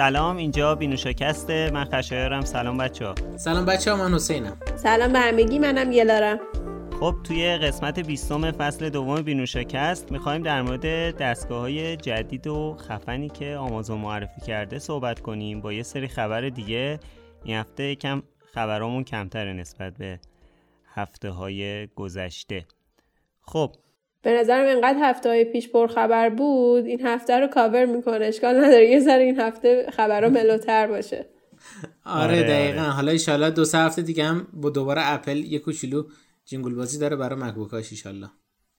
سلام اینجا بینوشکسته من خشایارم. سلام بچه ها. سلام بچه ها من حسینم. سلام به همگی منم یلارم. خب توی قسمت بیستم فصل دوم بینوشکست می‌خوایم در مورد دستگاه های جدید و خفنی که آمازون معرفی کرده صحبت کنیم. با یه سری خبر دیگه. این هفته یکم خبرامون کمتره نسبت به هفته های گذشته. خب به نظرم اینقدر هفته های پیش پر خبر بود این هفته رو کاور می‌کنه. اشکال نداره. یه ذره این هفته خبرها ملوتر باشه. آره, آره دقیقا. آره. حالا ایشالله دو سه هفته دیگه هم با دوباره اپل یه کوچولو جینگول بازی داره برای مکبوکاش ایشالله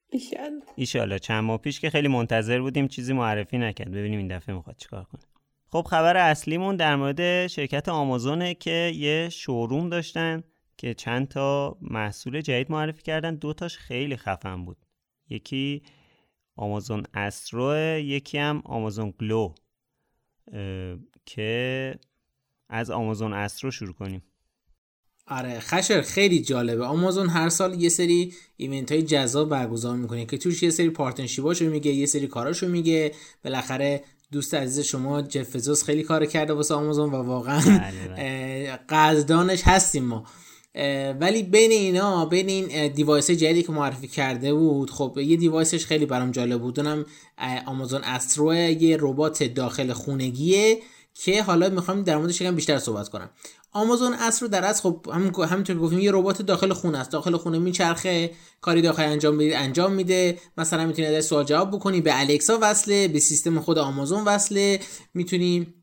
ایشالله ایشالله چند ماه پیش که خیلی منتظر بودیم چیزی معرفی نکرد. ببینیم این دفعه می‌خواد چیکار کنه. خب خبر اصلیمون در مورد شرکت آمازونه که یه showroom داشتن که چند تا محصول جدید معرفی کردن. دو تاش خیلی خفن بود. یکی آمازون استرو یکی هم آمازون گلو که از آمازون استرو شروع کنیم. آره خشایار خیلی جالبه. آمازون هر سال یه سری event های جذاب برگزار می‌کنه که توش یه سری partnership اشو میگه یه سری کاراشو میگه. بالاخره دوست عزیز شما جف خیلی کار کرده واسه آمازون و واقعا بله، بله. قدردانش هستیم ما. ولی بین اینا بین این device جدیدی که معرفی کرده بود خب یه device ش خیلی برام جالب بود. اونم آمازون استرو یه ربات داخل خونگیه که حالا می‌خوام در موردش یکم بیشتر صحبت کنم. آمازون استرو در از خب همونطور گفتیم یه ربات داخل خونه است. داخل خونه میچرخه کاری داخل انجام میده انجام میده. مثلا می‌تونی سوال جواب بکنی. به الکسا وصله به سیستم خود آمازون وصله. می‌تونی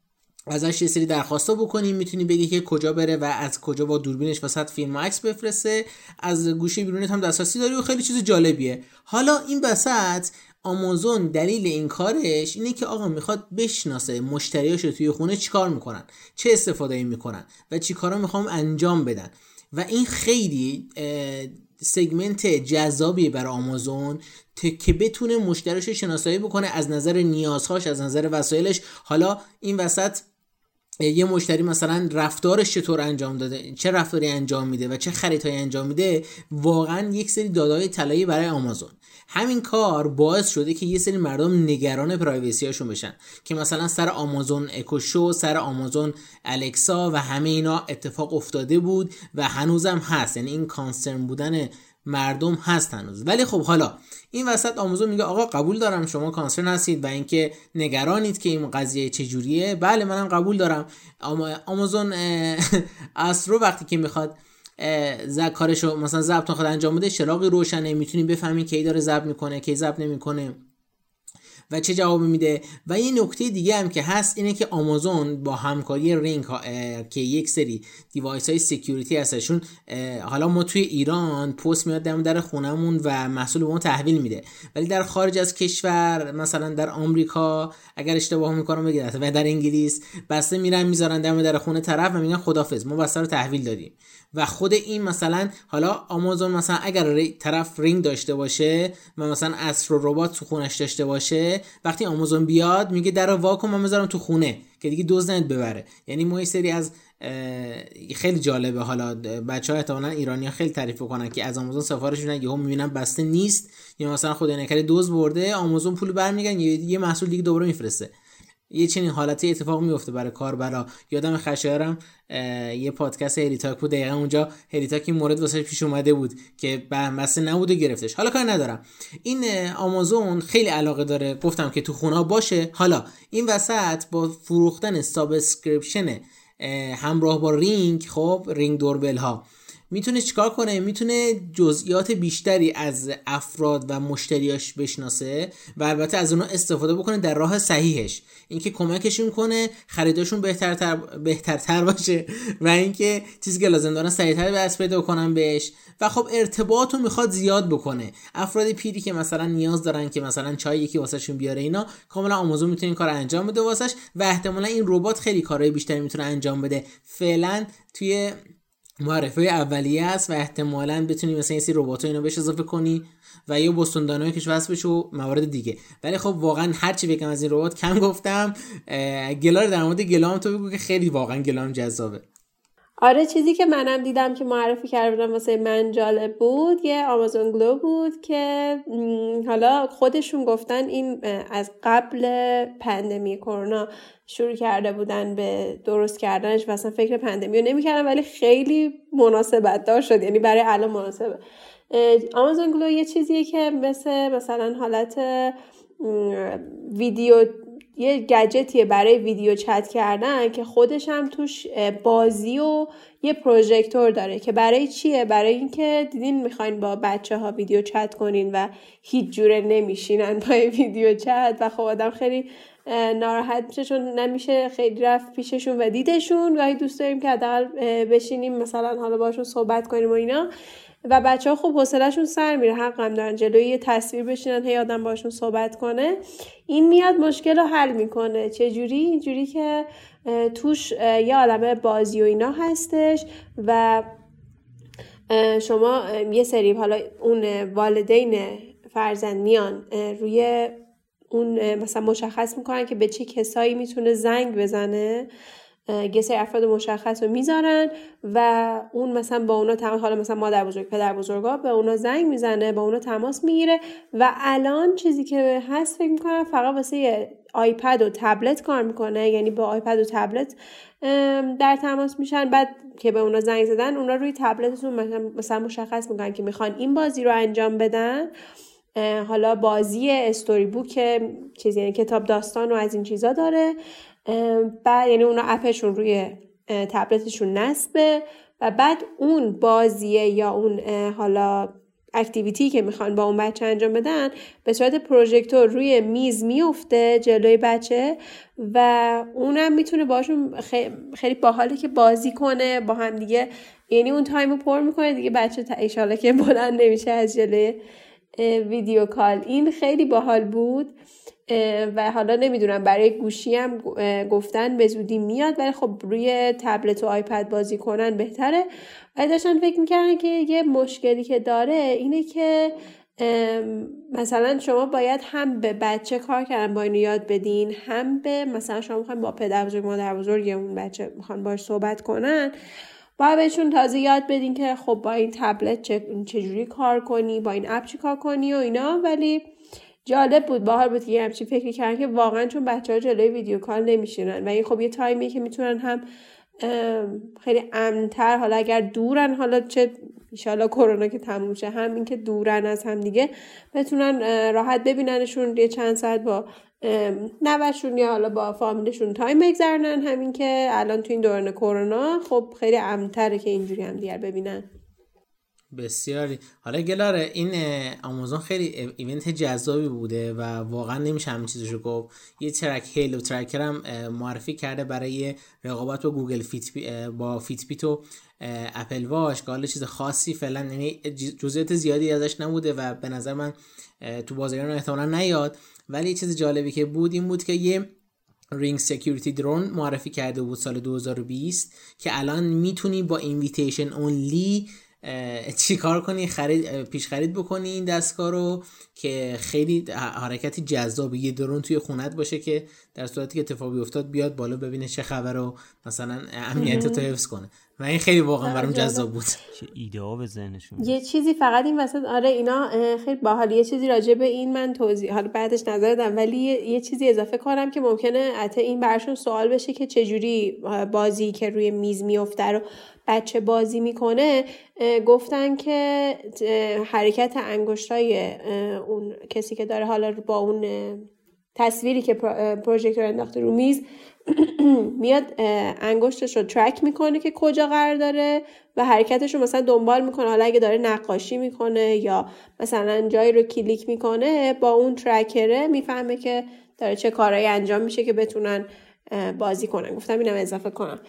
ازش یه سری درخواستا بکنیم. می‌تونی بگی که کجا بره و از کجا با دوربینش وسط فیلم و عکس بفرسته. از گوشی بیرونت هم دسترسی داری و خیلی چیز جالبیه. حالا این وسط آمازون دلیل این کارش اینه که آقا می‌خواد بشناسه مشتریاش توی خونه چیکار می‌کنن چه استفاده می‌کنن و چی کارا می‌خوام انجام بدن. و این خیلی سگمنت جذابی برای آمازون که بتونه مشتریش شناسایی بکنه از نظر نیازهاش از نظر وسایلش. حالا این وسط یه مشتری مثلا رفتارش چطور انجام داده چه رفتاری انجام میده و چه خریدهایی انجام میده واقعا یک سری دادای طلایی برای آمازون. همین کار باعث شده که یه سری مردم نگران پرایوسی هاشون بشن که مثلا سر آمازون اکوشو سر آمازون الکسا و همه اینا اتفاق افتاده بود و هنوزم هست. یعنی این کانسرن بودن مردم هست هنوز. ولی خب حالا این وسط آمازون میگه آقا قبول دارم شما کانسرن هستید و اینکه نگرانید که این قضیه چجوریه. بله منم قبول دارم. آمازون استرو وقتی که می‌خواد کارشو مثلا ضبط خود انجام بده چراغی روشنه. می‌تونی بفهمی کی داره ضبط می‌کنه کی ضبط نمی‌کنه. و چه جوابی میده؟ و یه نکته دیگه هم که هست اینه که آمازون با همکاری رینگ که یک سری device های security هستشون حالا ما توی ایران پست میاد دم در خونمون و محصول به ما تحویل میده. ولی در خارج از کشور مثلا در آمریکا اگر اشتباه می‌کنم بگید و در انگلیس بسته میرن می‌ذارن دم در خونه طرف و میگن خدافظ ما بسته رو تحویل دادیم. و خود این مثلا حالا آمازون مثلا اگر طرف رینگ داشته باشه و مثلا استرو ربات تو خونش داشته باشه وقتی آمازون بیاد میگه در واکن من بذارم تو خونه که دیگه دزد ببره. یعنی ما سری از خیلی جالبه. حالا بچه ها احتمالا ایرانی ها خیلی تعریف کنن که از آمازون سفارش میدن یهو می‌بینن بسته نیست یا مثلا خود نکره دوز برده آمازون پول برمیگن یه محصول دیگه دوباره میفرسته. یه چنین حالتی اتفاق میفته برای کاربرا. یادم خشایارم یه پادکست هریتاک بود. دقیقا اونجا هریتاک این مورد واسه پیش اومده بود که بحث نبود و گرفتش. حالا کار ندارم. این آمازون خیلی علاقه داره. گفتم که تو خونه باشه. حالا این وسط با فروختن subscription همراه با رینگ خب رینگ doorbell ها می‌تونه چیکار کنه؟ می‌تونه جزئیات بیشتری از افراد و مشتریاش بشناسه و البته از اونها استفاده بکنه در راه صحیحش. اینکه کمکشون کنه خریداشون بهترتر بهترتر باشه و اینکه چیزی که لازم دارن سریعتر دست پیدا کنن بهش. و خب ارتباط رو می‌خواد زیاد بکنه. افراد پیری که مثلا نیاز دارن که مثلا چای یکی واسهشون بیاره اینا کاملا آمازون می‌تونه این کار انجام بده واسش و احتمالا این ربات خیلی کارهای بیشتری می‌تونه انجام بده. فعلا توی معرفه اولیه است و احتمالا بتونی مثلا این سری ربات اینو بهش اضافه کنی و یا بستون کش وصل بشه و موارد دیگه. ولی خب واقعا هر چی بگم از این ربات کم گفتم گلار در مورد گلام تو بگو که خیلی واقعا گلام جذابه. آره چیزی که منم دیدم که معرفی کردم واسه من جالب بود یه آمازون گلو بود که حالا خودشون گفتن این از قبل پندمی کرونا شروع کرده بودن به درست کردنش و اصلا فکر پندمی رو نمی‌کردن ولی خیلی مناسبت دار شد یعنی برای الان مناسبه. آمازون گلو یه چیزیه که مثل مثلا حالت ویدیو یه گجتیه برای ویدیو چت کردن که خودش هم توش بازی و یه پروژکتور داره که برای چیه؟ برای اینکه دیدین می‌خواین با بچه ها ویدیو چت کنین و هیچ جوره نمیشینن با ویدیو چت و خب آدم خیلی ناراحت میشه چون نمیشه خیلی رفت پیششون و دیدشون. گاهی دوست داریم که حداقل بشینیم مثلا حالا باشون صحبت کنیم و اینا. و بچه ها خوب حوصلهشون سر میره. حقم دارن جلوی یه تصویر بشینن هی آدم باشون صحبت کنه. این میاد مشکل رو حل می‌کنه. چجوری؟ اینجوری که توش یه عالمه بازی و اینا هستش و شما یه سری حالا اون والدین فرزند میان روی اون مثلا مشخص می‌کنن که به چه کسایی می‌تونه زنگ بزنه یه سری افراد مشخص رو می‌ذارن و اون مثلا با اونا تماس حالا مثلا مادر بزرگ پدر بزرگا به اونا زنگ می‌زنه با اونا تماس می‌گیره و الان چیزی که هست فکر می‌کنم فقط واسه آیپد و تبلت کار می‌کنه یعنی با آیپد و تبلت در تماس میشن. بعد که به اونا زنگ زدن اونا روی تبلتتون مثلا مشخص می‌کنن که می‌خوان این بازی رو انجام بدن. حالا بازی استوری بوک چیزی یعنی کتاب داستان و از این چیزا داره. بعد یعنی اونا app شون روی تبلتشون نصبه. و بعد اون بازیه یا اون حالا activity که می‌خوان با اون بچه انجام بدن به صورت پروژکتور روی میز میفته جلوی بچه و اونم می‌تونه باشون خیلی باحاله که بازی کنه با هم دیگه. یعنی اون time رو پر می‌کنه دیگه بچه ایشالا که بلند نمیشه از جلوی ویدیو کال. این خیلی باحال بود و حالا نمی‌دونم برای گوشی هم گفتن به زودی میاد ولی خب روی تبلت و آیپد بازی کنن بهتره. و داشتن فکر می‌کردن که یه مشکلی که داره اینه که مثلا شما باید هم به بچه کار کردن با اینو یاد بدین هم به مثلا شما می‌خواین با پدر بزرگ مادر بزرگ اون بچه می‌خوان باش صحبت کنن باید بهشون تازه یاد بدین که خب با این تبلت چجوری کار کنی با این app چی کار کنی و اینا. ولی جالب بود باحال بود که همچین فکری کردن که واقعا چون بچه ها جلوی video call نمیشینن. و این خب یه time ی که می‌تونن هم خیلی امنتر حالا اگر دورن حالا چه ایشالا کرونا که تموم شه هم این که دورن از هم دیگه بتونن راحت ببیننشون یه چند ساعت با نوه‌شون یا حالا با فامیلشون time بگذرنن همین که الان تو این دوران کرونا خب خیلی امنتره که اینجوری هم دیگر ببینن. بسیاری. حالا گلاره این آمازون خیلی event جذابی بوده و واقعا نمیشه همین چیزشو گفت. یه track Halo tracker هم معرفی کرده برای رقابت با Google Fit با Fitbit و Apple Watch که حالا چیز خاصی فعلا یعنی جزئیات زیادی ازش نبوده و به نظر من تو بازار ایران احتمالا نیاد. ولی چیز جالبی که بود این بود که یه Ring security drone معرفی کرده بود سال 2020 که الان می‌تونی با اینویتیشن اونلی چی کار کنی؟ خرید پیش خرید بکنی این دستگاه رو که خیلی حرکتی جذاب یه درون توی خونت باشه که در صورتی که اتفاقی افتاد بیاد بالا ببینه چه خبر رو مثلا امنیت تو حفظ کنه. و این خیلی واقعا برام جذاب بود. چه ایده ها به ذهنشون یه چیزی فقط این وسط آره اینا خیلی باحال. یه چیزی راجع به این من توضیح حالا بعدش نظر دادم. ولی یه چیزی اضافه کنم که ممکنه حتی این برشون سوال بشه که چجوری بازی که روی میز میفته رو بچه بازی می‌کنه گفتن که حرکت انگشتای اون کسی که داره حالا با اون تصویری که پروژکتور انداخته رو میز میاد انگشتش رو ترک می‌کنه که کجا قرار داره و حرکتش رو مثلا دنبال می‌کنه. حالا اگه داره نقاشی می‌کنه یا مثلا جایی رو کلیک می‌کنه با اون ترکره می‌فهمه که داره چه کارهایی انجام میشه که بتونن بازی کنن. گفتم اینم اضافه کنم.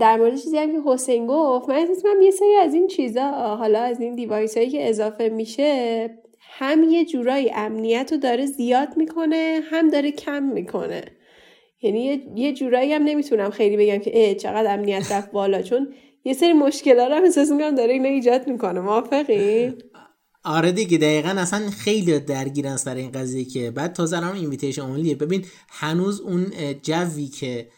در مورد چیزی هم که حسین گفت من احساس یه سری از این چیزا حالا از این دیوایس هایی که اضافه میشه هم یه جورایی امنیت رو داره زیاد می‌کنه هم داره کم می‌کنه. یعنی یه جورایی هم نمی‌تونم خیلی بگم که چقدر امنیت رفت بالا چون یه سری مشکلات هم احساس می‌کنم داره اینو ایجاد می‌کنه. موافقی؟ آره دیگه دقیقا اصلا خیلی درگیرن سر این قضیه که. بعد تازه الان invitation only ه ببین هنوز اون جوی که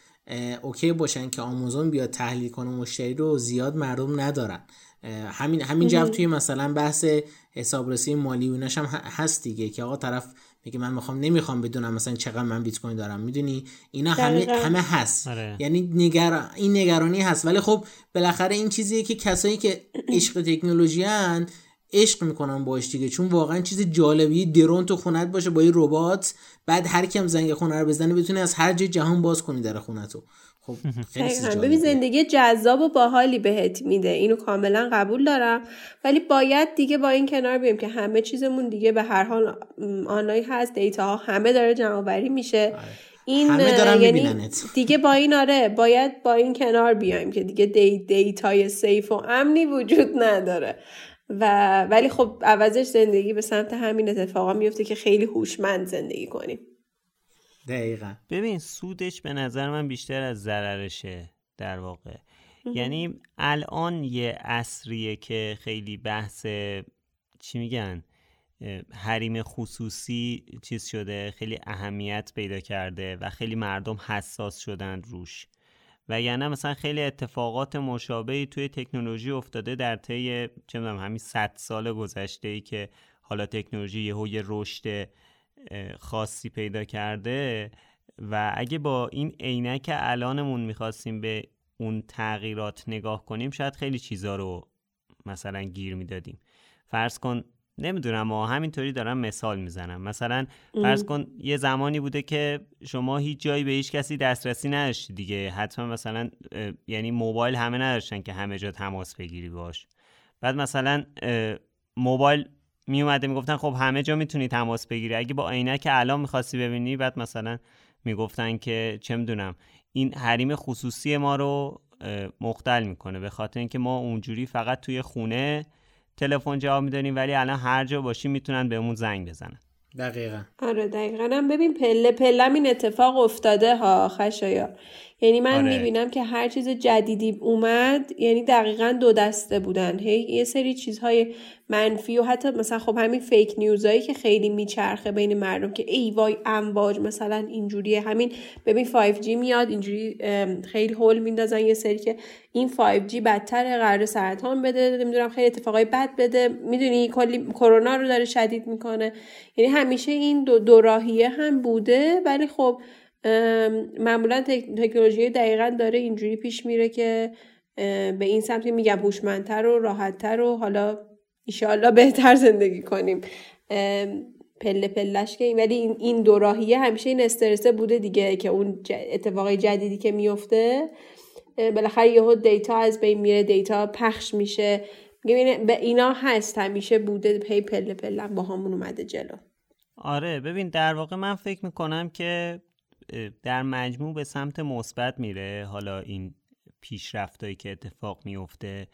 okay باشن که آمازون بیاد تحلیل کنه مشتری رو زیاد مردم ندارن. همین همین جو توی مثلا بحث حسابرسی مالی و هم هست دیگه که آقا طرف میگه من می‌خوام نمی‌خوام بدونم مثلا چقدر من بیت کوین دارم. می‌دونی؟ اینا همه همه هست. آره. یعنی نگر... این نگرانی هست. ولی خب بالاخره این چیزیه که کسایی که عشق تکنولوژی هن عشق می‌کنن باش دیگه. چون واقعا چیز جالبی درون تو خونت باشه با این ربات بعد هر کیم زنگ خونه رو بزنه بتونی از هر جای جهان باز کنی در خونه تو خب خیلی ببین زندگی جذاب و باحالی بهت میده. اینو کاملا قبول دارم. ولی باید دیگه با این کنار بیم که همه چیزمون دیگه به هر حال آنایی هست. دیتا ها همه داره جمع میشه. آره. این یعنی دیگه با این آره باید با این کنار بیایم که دیگه دی دیتای سیف و امنی وجود نداره. و ولی خب عوضش زندگی به سمت همین اتفاقا میفته که خیلی هوشمند زندگی کنیم. دقیقا. ببین سودش به نظر من بیشتر از ضررشه در واقع. یعنی الان یه اصریه که خیلی بحث چی میگن حریم خصوصی چیز شده خیلی اهمیت پیدا کرده و خیلی مردم حساس شدن روش. و یعنی مثلا خیلی اتفاقات مشابهی توی تکنولوژی افتاده در طی چه می‌دونم همین 100 سال گذشته ای که حالا تکنولوژی یهو یه رشد خاصی پیدا کرده. و اگه با این عینک الانمون می‌خواستیم به اون تغییرات نگاه کنیم شاید خیلی چیزا رو مثلا گیر می‌دادیم. فرض کن نمی‌دونم ما همینطوری دارم مثال می‌زنم. مثلا فرض کن یه زمانی بوده که شما هیچ جایی به هیچ کسی دسترسی نداشتی دیگه. حتما مثلا یعنی موبایل همه نداشتن که همه جا تماس بگیری باش. بعد مثلا موبایل می اومده می‌گفتن خب همه جا می‌تونی تماس بگیری. اگه با عینک الان می‌خواستی ببینی بعد مثلا می‌گفتن که چه می‌دونم این حریم خصوصی ما رو مختل می‌کنه. به خاطر اینکه ما اونجوری فقط توی خونه تلفن جواب میداریم ولی الان هر جا باشیم می‌تونن بهمون زنگ بزنن. دقیقا. آره دقیقا. هم ببین پله پله این اتفاق افتاده ها خشایار. یعنی من آره. می‌بینم که هر چیز جدیدی اومد یعنی دقیقا دو دسته بودن. هی یه سری چیزهای منفی و حتی مثلا خب همین فیک نیوزایی که خیلی میچرخه بین مردم که ای وای امواج مثلا اینجوریه. همین ببین 5G میاد اینجوری خیلی هول میندازن یه سری که این 5G بدتر قرار سرطان بده نمی‌دونم خیلی اتفاقای بد بده. می‌دونی کلی کرونا رو داره شدید می‌کنه. یعنی همیشه این دو, راهیه هم بوده ولی خب معمولا تکنولوژی دقیقا داره اینجوری پیش میره که به این سمت میگم هوشمندتر و راحتتر و حالا ایشالله بهتر زندگی کنیم. پله پلش که ولی این این دو راهیه همیشه این استرسه بوده دیگه که اون اتفاقای جدیدی که میفته. بالاخره یهو data از بین میره data پخش میشه. به اینا هست همیشه بوده پی پله پله با همون اومده جلو. آره ببین در واقع من فکر می‌کنم که در مجموع به سمت مثبت میره حالا این پیشرفتایی که اتفاق میفته.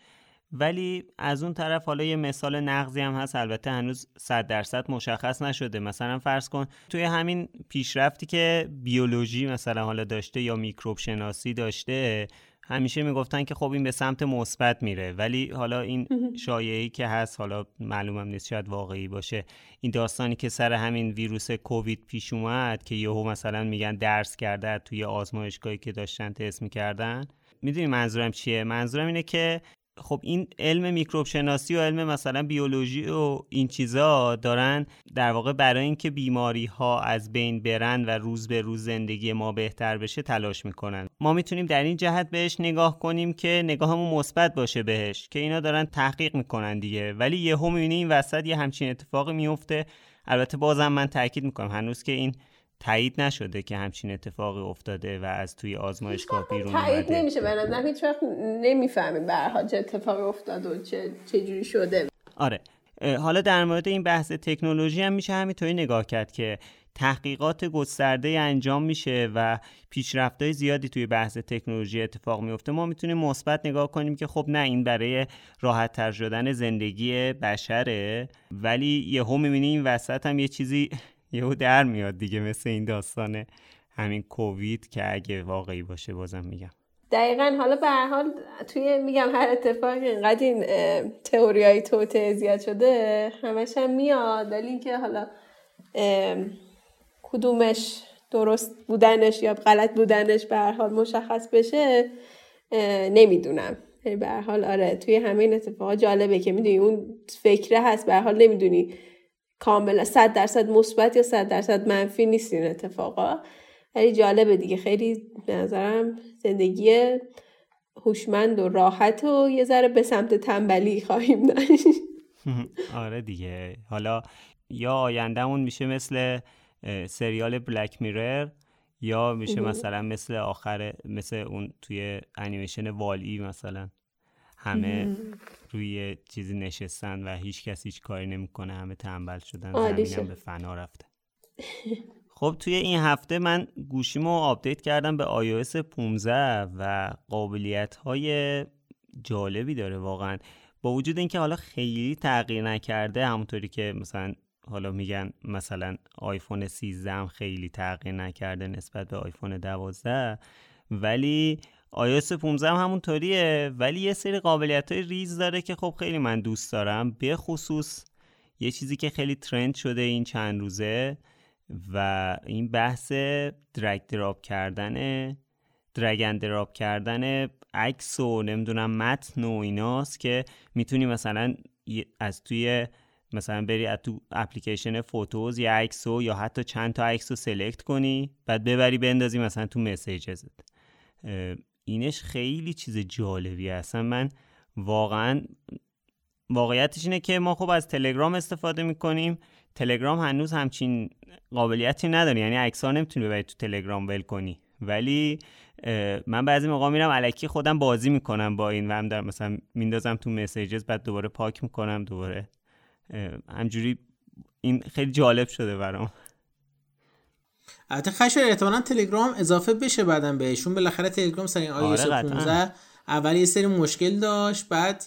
ولی از اون طرف حالا یه مثال نقضی هم هست البته هنوز صد درصد مشخص نشده. مثلا فرض کن توی همین پیشرفتی که بیولوژی مثلا حالا داشته یا میکروب شناسی داشته همیشه می‌گفتن که خب این به سمت مثبت میره. ولی حالا این شایعی که هست حالا معلومم نیست شاید واقعی باشه. این داستانی که سر همین ویروس کووید پیش اومد که یهو مثلا میگن درس کرده توی آزمایشگاهی که داشتن تست می‌کردن. می‌دونی منظورم چیه؟ منظورم اینه که خب این علم میکروب شناسی و علم مثلا بیولوژی و این چیزا دارن در واقع برای اینکه بیماری ها از بین برن و روز به روز زندگی ما بهتر بشه تلاش می‌کنن. ما می‌تونیم در این جهت بهش نگاه کنیم که نگاهمون مثبت باشه بهش که اینا دارن تحقیق می‌کنن دیگه. ولی یهو می‌بینی این وسط یه همچین اتفاقی میفته البته بازم من تاکید می‌کنم هنوز که این تایید نشده که همچین اتفاقی افتاده و از توی آزمایشگاه بیرون تایید نمیشه به نظرم. هیچ وقت نمی‌فهمیم به چه اتفاقی افتاده و چه چجوری شده. آره. حالا در مورد این بحث تکنولوژی هم میشه همینطوری نگاه کرد که تحقیقات گسترده انجام میشه و پیشرفتهای زیادی توی بحث تکنولوژی اتفاق میفته. ما می‌تونیم مثبت نگاه کنیم که خب نه این برای راحت تر شدن زندگی بشره ولی یهو می‌بینی این وسط هم یه چیزی یهو در میاد دیگه مثل این داستان همین کووید که اگه واقعی باشه بازم میگم. دقیقا. حالا به هر حال توی میگم هر اتفاقی اینقدر این تئوری های توته زیاد شده همش هم میاد. ولی اینکه حالا کدومش درست بودنش یا غلط بودنش به هر حال مشخص بشه نمی‌دونم. به هر حال آره توی همین اتفاقات جالبه که می‌دونی اون فکره هست. به هر حال نمی‌دونی کاملا صد درصد مثبت یا صد درصد منفی نیست این اتفاقا. ولی جالبه دیگه خیلی به نظرم زندگی هوشمند و راحت و یه ذره به سمت تنبلی خواهیم داشت. آره دیگه. حالا یا آیندهمون میشه مثل سریال بلک میرر یا میشه مثلا مثل آخر مثل اون توی انیمیشن WALL-E مثلا. همه روی چیزی نشستن و هیچ کسی هیچ کاری نمی‌کنه همه تنبل شدن زمینم به فنا رفته. خب توی این هفته من گوشیمو update کردم به iOS 15 و قابلیت های جالبی داره واقعا. با وجود اینکه حالا خیلی تغییر نکرده همونطوری که مثلا حالا میگن مثلا آیفون 13 هم خیلی تغییر نکرده نسبت به آیفون 12 ولی iOS 15 هم همونطوریه ولی یه سری قابلیت های ریز داره که خب خیلی من دوست دارم. به خصوص یه چیزی که خیلی ترند شده این چند روزه و این بحث درگ دراپ کردن درگ دراپ کردن عکس و نمی‌دونم متن و ایناست که می‌تونی مثلا از توی مثلا بری از تو اپلیکیشن فوتوز یا عکس یا حتی چند تا عکس رو سلکت کنی بعد ببری بندازی مثلا تو مسیجزت اینش خیلی چیز جالبی اصلا من واقعا واقعیتش اینه که ما خب از تلگرام استفاده می‌کنیم. تلگرام هنوز همچین قابلیتی نداره. یعنی عکس‌ها نمی‌تونی ببری تو تلگرام ول کنی. ولی من بعضی موقع میرم الکی خودم بازی می‌کنم با این و هم در مثلا میندازم تو Messages بعد دوباره پاک می‌کنم دوباره همینجوری این خیلی جالب شده برام. البته خشایار احتمالا تلگرام اضافه بشه بعدم بهشون. بالاخره تلگرام سر این iOS 15 اول یه سری مشکل داشت بعد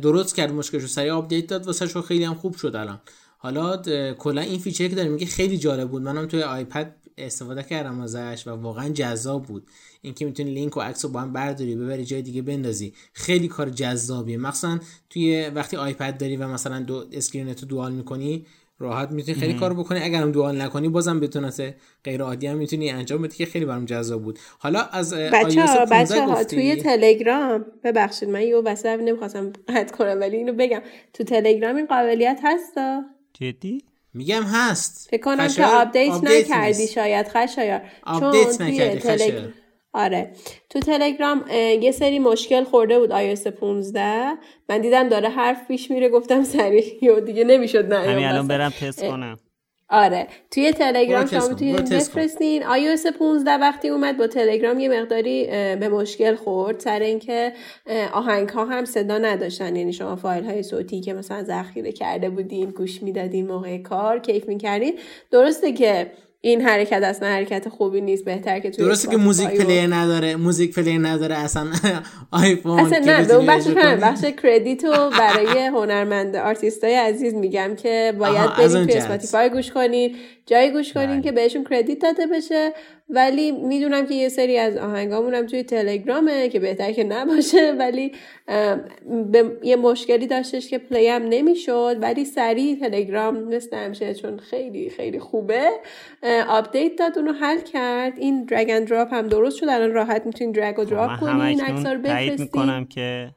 درست کرد مشکلشو سریع update داد. واسه شو خیلی هم خوب شد الان. حالا کلا این feature که داریم میگه خیلی جالب بود. منم توی iPad استفاده کردم ازش و واقعا جذاب بود. اینکه می‌تونی لینک و عکس رو با هم برداری ببری جای دیگه بندازی. خیلی کار جذابیه. مخصوصا توی وقتی iPad داری و مثلا دو screen تو dual می‌کنی راحت می‌تونی خیلی کار بکنی. اگرم dual نکنی بازم به غیر عادی هم می‌تونی انجام بدی که خیلی برام جذاب بود. حالا از بچه ها بچه ها توی تلگرام ببخشید من یه وسط نمی‌خواستم قطع کنم ولی اینو بگم. تو تلگرام این قابلیت هستا جدی؟ میگم هست. فکر کنم که update نکردی شاید خشایار. چون توی تلگرام آره. تو تلگرام یه سری مشکل خورده بود iOS 15 من دیدم داره حرف پیش میره گفتم سریع. و دیگه نمی‌شد نه همین الان برم تست کنم. آره. توی تلگرام شما می‌تونید بفرستین. iOS 15 وقتی اومد با تلگرام یه مقداری به مشکل خورد. سر اینکه آهنگ ها هم صدا نداشتن. یعنی شما فایل های صوتی که مثلا ذخیره کرده بودین گوش می‌دادین موقع کار کیف می‌کردین. درسته که این حرکت اصلا حرکت خوبی نیست بهتر که توی درسته که music player نداره music player نداره اصلا آیفون اصلا نه به اون بخش بخش credit رو برای هنرمند آرتیست های عزیز میگم که باید برید توی Spotify گوش کنید جایی گوش کنین بله. که بهشون credit داده بشه. ولی می‌دونم که یه سری از آهنگامون هم توی تلگرامه که بهتر که نباشه ولی به یه مشکلی داشتش که play هم نمی‌شد ولی سریع تلگرام مثل همیشه چون خیلی خیلی خوبه update داد اونو حل کرد. این drag drop هم درست شد الان راحت می‌تونین drag و drop کنین عکسارو بفرستین. که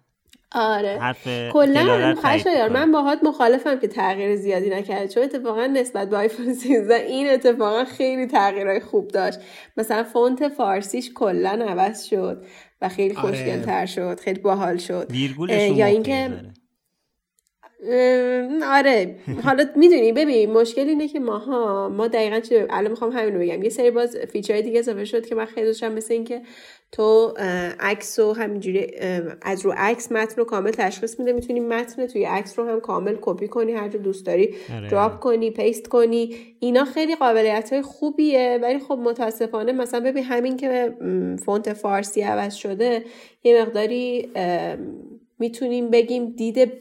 آره. کلا یار من باهات مخالفم که تغییر زیادی نکرده چون اتفاقا نسبت به آیفون 13 این اتفاقا خیلی تغییرهای خوب داشت. مثلا فونت فارسیش کلا عوض شد و خیلی آره. خوشگل تر شد خیلی باحال شد. یا اینکه آره. حالا می‌دونی ببین مشکل اینه که ماها ما دقیقا چه الان می‌خوام همین رو بگم. یه سری باز feature های دیگه اضافه شد که من خیلی دوستم مثل اینکه تو عکس رو همینجوری از رو عکس متن رو کامل تشخیص میده. می‌تونی متن توی عکس رو هم کامل کپی کنی هر جا دوست داری drop آره. کنی paste کنی. اینا خیلی قابلیت های خوبیه. ولی خب متاسفانه مثلا ببین همین که فونت فارسی عوض شده یه مقداری می‌تونیم بگیم دید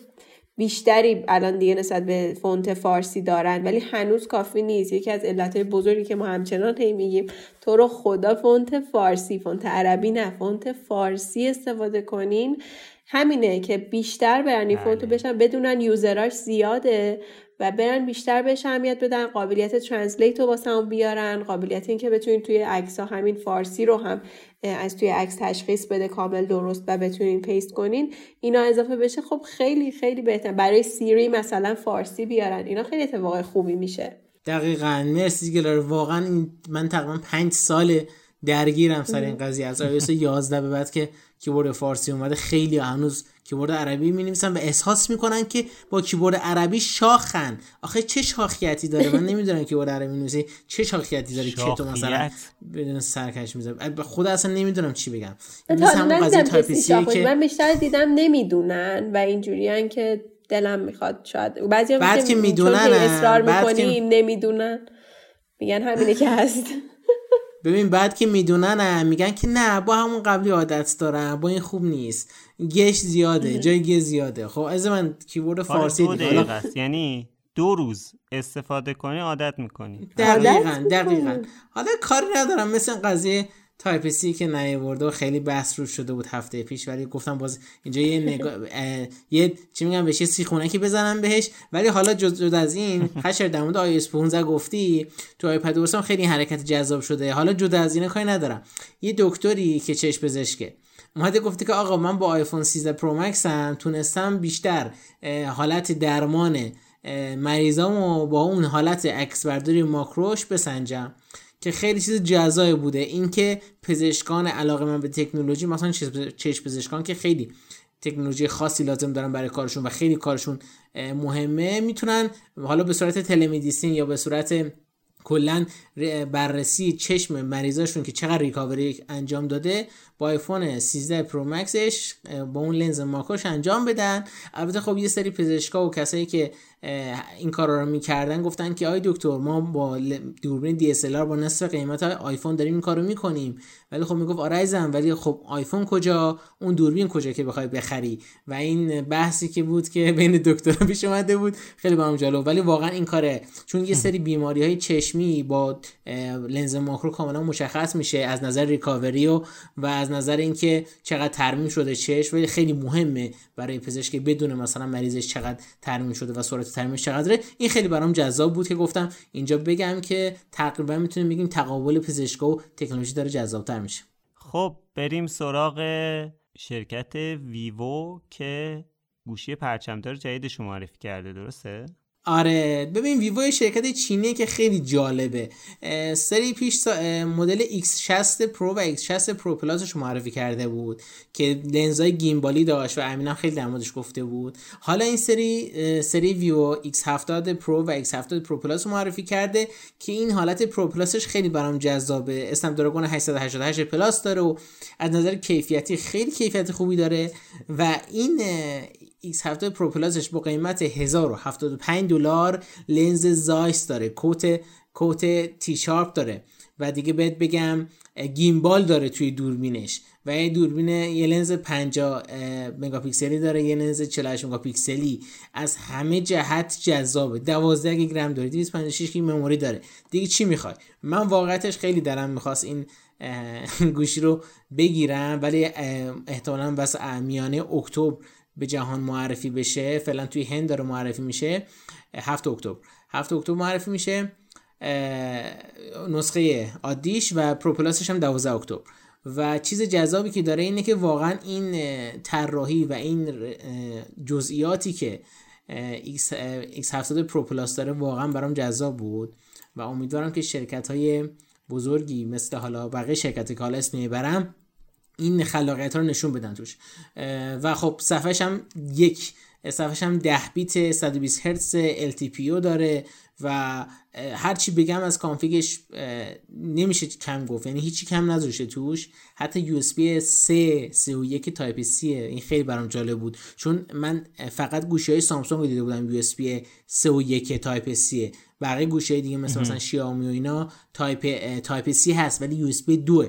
بیشتری الان دیگه نسبت به فونت فارسی دارن ولی هنوز کافی نیست. یکی از علتهای بزرگی که ما همچنان هی میگیم تو رو خدا فونت فارسی فونت عربی نه فونت فارسی استفاده کنین. همینه که بیشتر برن این فونتو بله. بشن بدونن user اش زیاده و برن بیشتر بهش اهمیت بدن قابلیت translate رو واسه هم بیارن قابلیت این که بتونین توی عکس ها همین فارسی رو هم از توی عکس تشخیص بده کامل درست و بتونین paste کنین اینا اضافه بشه خب خیلی خیلی بهتر. برای Siri مثلا فارسی بیارن اینا خیلی اتفاق خوبی میشه. دقیقا. مرسی گلاره واقعا این من تقریبا پنج سال درگیرم سر این قضیه. از iOS 11 به بعد که کیبورد فارسی اومده خیلی هنوز کیبورد عربی می نویسن و احساس می‌کنن که با کیبورد عربی شاخن. آخه چه شاخیتی داره؟ من نمی‌دونم کیبورد عربی نویسی چه شاخیتی داره که تو مثلا. بدون سرکش می‌ذاره خود اصلا نمی‌دونم چی بگم. همون قضیه تایپیسیه که من بیشتر دیدم نمی‌دونن و اینجوریان که دلم می‌خواد شاید. بعضی بعد که می‌دونن، اصرار بعد می‌کنی که- نمی‌دونن. میگن همینه که هست. ببین بعد که می‌دونن میگن که نه با همون قبلی عادت دارم با این خوب نیست. گش زیاده جای گه زیاده. خب از من کیبورد آره، فارسی دو دیگه. دقیقه حالا است. یعنی دو روز استفاده کنی عادت می‌کنی. دقیقا دقیقا. حالا کاری ندارم. مثل قضیه Type-C که نیورده خیلی بحث رو شده بود هفته پیش ولی گفتم باز اینجا یه نگاه اه، یه چی میگم بهش یه سیخونکی بزنم بهش. ولی حالا جز, جز از این خشایار در مورد iOS 15 گفتی تو iPad هم خیلی حرکت جذاب شده. حالا جدا از این کاری ندارم. یه دکتری که چشم پزشکه اومده گفته که آقا من با آیفون 13 Pro Max هم تونستم بیشتر حالت درمان مریضامو با اون حالت عکس برداری ماکروش بسنجم. که خیلی چیز جذابی بوده. اینکه پزشکان علاقه من به تکنولوژی مثلا چشم پزشکان که خیلی تکنولوژی خاصی لازم دارن برای کارشون و خیلی کارشون مهمه می‌تونن حالا به صورت telemedicine یا به صورت کلا بررسی چشم مریضاشون که چقدر recovery انجام داده با آیفون 13 Pro Max ش با اون لنز ماکوش انجام بدن. البته خب یه سری پزشکا و کسایی که این کارا رو می‌کردن گفتن که آی دکتر ما با دوربین DSLR با نصف قیمت آیفون داریم این کارو می‌کنیم. ولی خب می‌گفت آره عزیزم ولی خب آیفون کجا؟ اون دوربین کجا که بخوای بخری؟ و این بحثی که بود که بین دکترا پیش اومده بود خیلی برام جالب. ولی واقعا این کاره. چون یه سری بیماری های چشمی با لنز ماکرو کاملا مشخص میشه از نظر ریکاوری و و از نظر اینکه چقدر ترمیم شده چشم ولی خیلی مهمه برای پزشک که بدونه مثلا مریضش چقدر ترمیم شده و سرعت ترمیمش چقدره این خیلی برام جذاب بود که گفتم. اینجا بگم که تقریبا می‌تونیم بگیم تقابل پزشکا و تکنولوژی داره جذابتر میشه. خب بریم سراغ شرکت ویوو که گوشی پرچمدار جدیدش معرفی کرده درسته؟ آره ببین ویوو شرکت چینیه که خیلی جالبه. سری پیش مدل X60 Pro و X60 Pro Plus ش معرفی کرده بود که لنزای gimbal ی داشت و امینم خیلی در گفته بود. حالا این سری سری Vivo X70 Pro و X70 Pro Plus معرفی کرده که این حالت Pro Plus ش خیلی برام جذابه. Snapdragon 888 Plus داره و از نظر کیفیتی خیلی کیفیت خوبی داره و این X70 Pro Plus ش با قیمت 1075 دلار لنز Zeiss داره coat coat T sharp داره. و دیگه بهت بگم gimbal داره توی دوربینش. و یه دوربین یه لنز 50 اه، مگاپیکسلی داره یه لنز 48 مگاپیکسلی. از همه جهت جذابه. 12 گیگ رم داره 256 گیگ memory داره. دیگه چی می‌خوای؟ من واقعیتش خیلی دلم می‌خواست این گوشی رو بگیرم ولی احتمالا بس میانه اکتبر به جهان معرفی بشه فعلا توی هند داره معرفی میشه. هفت اکتبر. هفت اکتبر معرفی میشه نسخه عادیش و Pro Plus ش هم 12 اکتبر. و چیز جذابی که داره اینه که واقعا این طراحی و این جزئیاتی که اه، X اه، X70 Pro Plus داره واقعا برام جذاب بود و امیدوارم که شرکت های بزرگی مثل حالا بقیه شرکت که حالا اسم می‌برم این خلاقیت ها رو نشون بدن توش. و خب صفحش هم یک صفحش هم 10 بیت 120 هرتز LTPO داره و اه، هرچی بگم از config ش نمیشه کم گفت. یعنی هیچی کم نذاشته توش. حتی USB 3 31 Type C این خیلی برام جالب بود. چون من فقط گوشی های سامسونگ رو دیده بودم USB 3 و 1 Type C بقیه گوشی های دیگه مثل مثلا شیائومی و اینا Type Type C هست ولی USB 2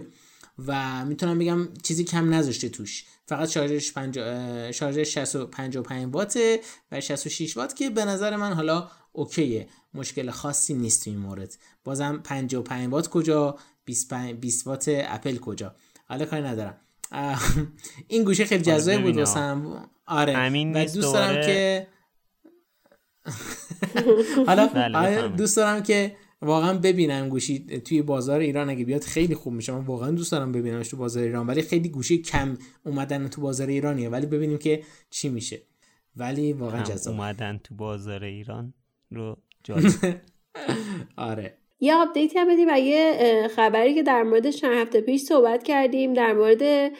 و می‌تونم بگم چیزی کم نذاشته توش. فقط شارژش 50 شارژش 655 واته و 66 وات که به نظر من حالا اوکیه. مشکل خاصی نیست تو این مورد. بازم 55 وات کجا؟ 25 20 وات اپل کجا؟ حالا کاری ندارم. این گوشه خیلی جذاب بود واسم. آره. و دوست دارم که حالا بله، آره دوست دارم که واقعا ببینم گوشی توی بازار ایران اگه بیاد خیلی خوب میشه. من واقعا دوست دارم ببینمش تو بازار ایران ولی خیلی گوشی کم اومدن تو بازار ایرانیه. ولی ببینیم که چی میشه. ولی واقعا جذاب. اومدن تو بازار ایران رو آره. یه update هم بدیم. یه خبری که در مورد چند هفته پیش صحبت کردیم در مورد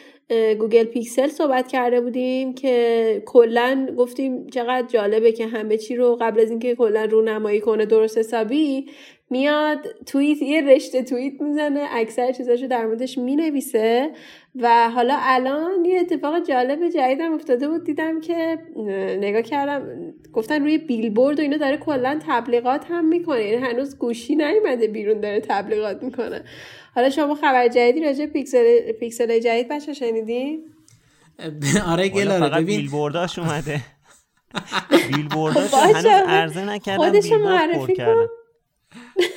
گوگل پیکسل صحبت کرده بودیم که کلا گفتیم چقدر جالبه که همه چی رو قبل از اینکه کلا رونمایی کنه درست حسابی میاد توییت یه رشته توییت می‌زنه اکثر چیزاشو در موردش می‌نویسه و حالا الان یه اتفاق جالب جدیدم افتاده بود دیدم که نگاه کردم گفتن روی بیلبورد و اینا داره کلا تبلیغات هم می‌کنه یعنی هنوز گوشی نیومده بیرون داره تبلیغات می‌کنه. حالا شما خبر جدیدی راجع پیکسل پیکسل جدید بچه شنیدین آره گلاره ببین. بیلبورداش اومده. بیلبورداش هنوز عرضه نکردن خودش معرفی کن.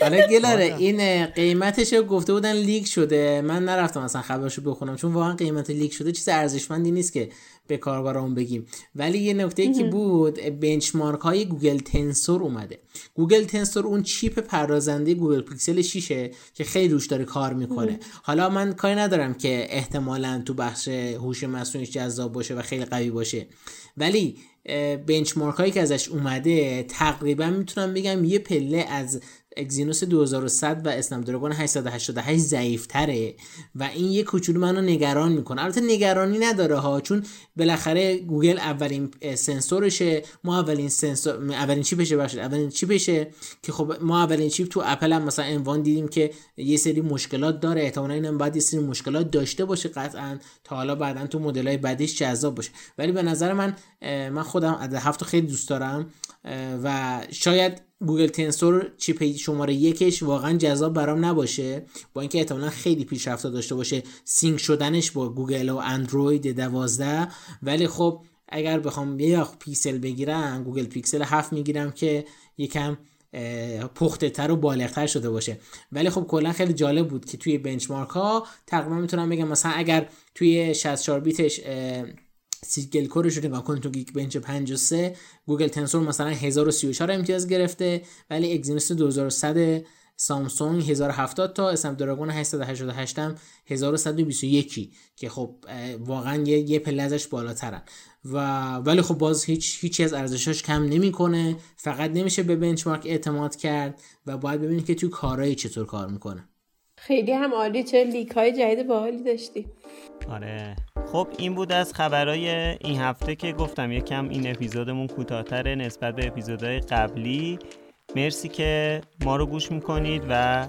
حالا گلاره این قیمتش گفته بودن leak شده. من نرفتم اصلا خبرشو بخونم چون واقعا قیمت leak شده چیز ارزشمندی نیست که به کاربران بگیم. ولی یه نکته که بود benchmark های گوگل Tensor اومده. گوگل Tensor اون chip پردازنده گوگل پیکسل 6 که خیلی روش داره کار می‌کنه. حالا من کاری ندارم که احتمالا تو بخش هوش مصنوعیش جذاب باشه و خیلی قوی باشه. ولی benchmark هایی که ازش اومده تقریبا می‌تونم بگم یه پله از Exynos 2100 و Snapdragon 888 ضعیف تره و این یه کوچولو منو نگران می‌کنه. البته نگرانی نداره ها چون بالاخره گوگل اولین سنسورشه ما اولین سنسور اولین chip شه بشه اولین chip شه که خب ما اولین chip تو اپل هم مثلا M1 دیدیم که یه سری مشکلات داره احتمالاً اینم بعد یه سری مشکلات داشته باشه قطعا تا حالا بعدا تو مدلای بعدیش جذاب باشه. ولی به نظر من من خودم از هفت خیلی دوست دارم و شاید گوگل Tensor chip شماره یکش واقعا جذاب برام نباشه؟ با اینکه احتمالا خیلی پیشرفته داشته باشه sync شدنش با گوگل و اندروید دوازده. ولی خب اگر بخوام یه پیکسل بگیرم گوگل پیکسل هفت می‌گیرم که یکم پخته تر و بالغتر شده باشه. ولی خب کلا خیلی جالب بود که توی benchmark ها تقریبا می‌تونم بگم مثلا اگر توی 64 بیتش single core ش رو نگاه کن تو Geekbench 53 گوگل Tensor مثلا 1034 امتیاز گرفته ولی Exynos 2100 سامسونگ 1070 تا Snapdragon 888 هم 1121 که خب واقعا یه, یه پله ازش بالاترن. و ولی خب باز هیچ هیچی از ارزشاش کم نمی‌کنه فقط نمیشه به benchmark اعتماد کرد و باید ببینید که توی کارهای چطور کار می‌کنه. خیلی هم عالی چه leak های جدید باحالی داشتی آره. خب این بود از خبرهای این هفته که گفتم یکم این اپیزودمون کوتاهتره نسبت به اپیزودهای قبلی. مرسی که ما رو گوش می‌کنید و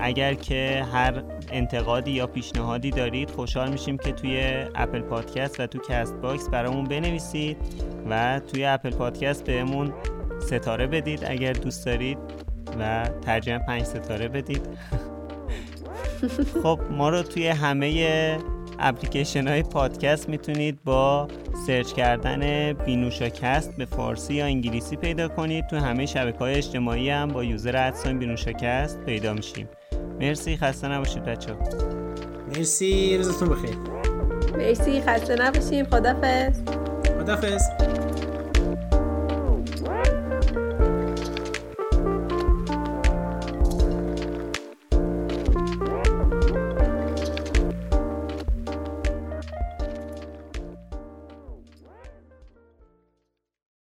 اگر که هر انتقادی یا پیشنهادی دارید خوشحال میشیم که توی Apple Podcast و تو Castbox برامون بنویسید و توی Apple Podcast بهمون ستاره بدید اگر دوست دارید و ترجیحا پنج ستاره بدید. خب ما رو توی همه اپلیکیشن های پادکست می‌تونید با search کردن بینوشاکست به فارسی یا انگلیسی پیدا کنید. تو همه شبکه های اجتماعی هم با user at sign بینوشاکست پیدا میشیم. مرسی خسته نباشید بچه مرسی روزتون بخیر. مرسی خسته نباشیم. خدافز خدافز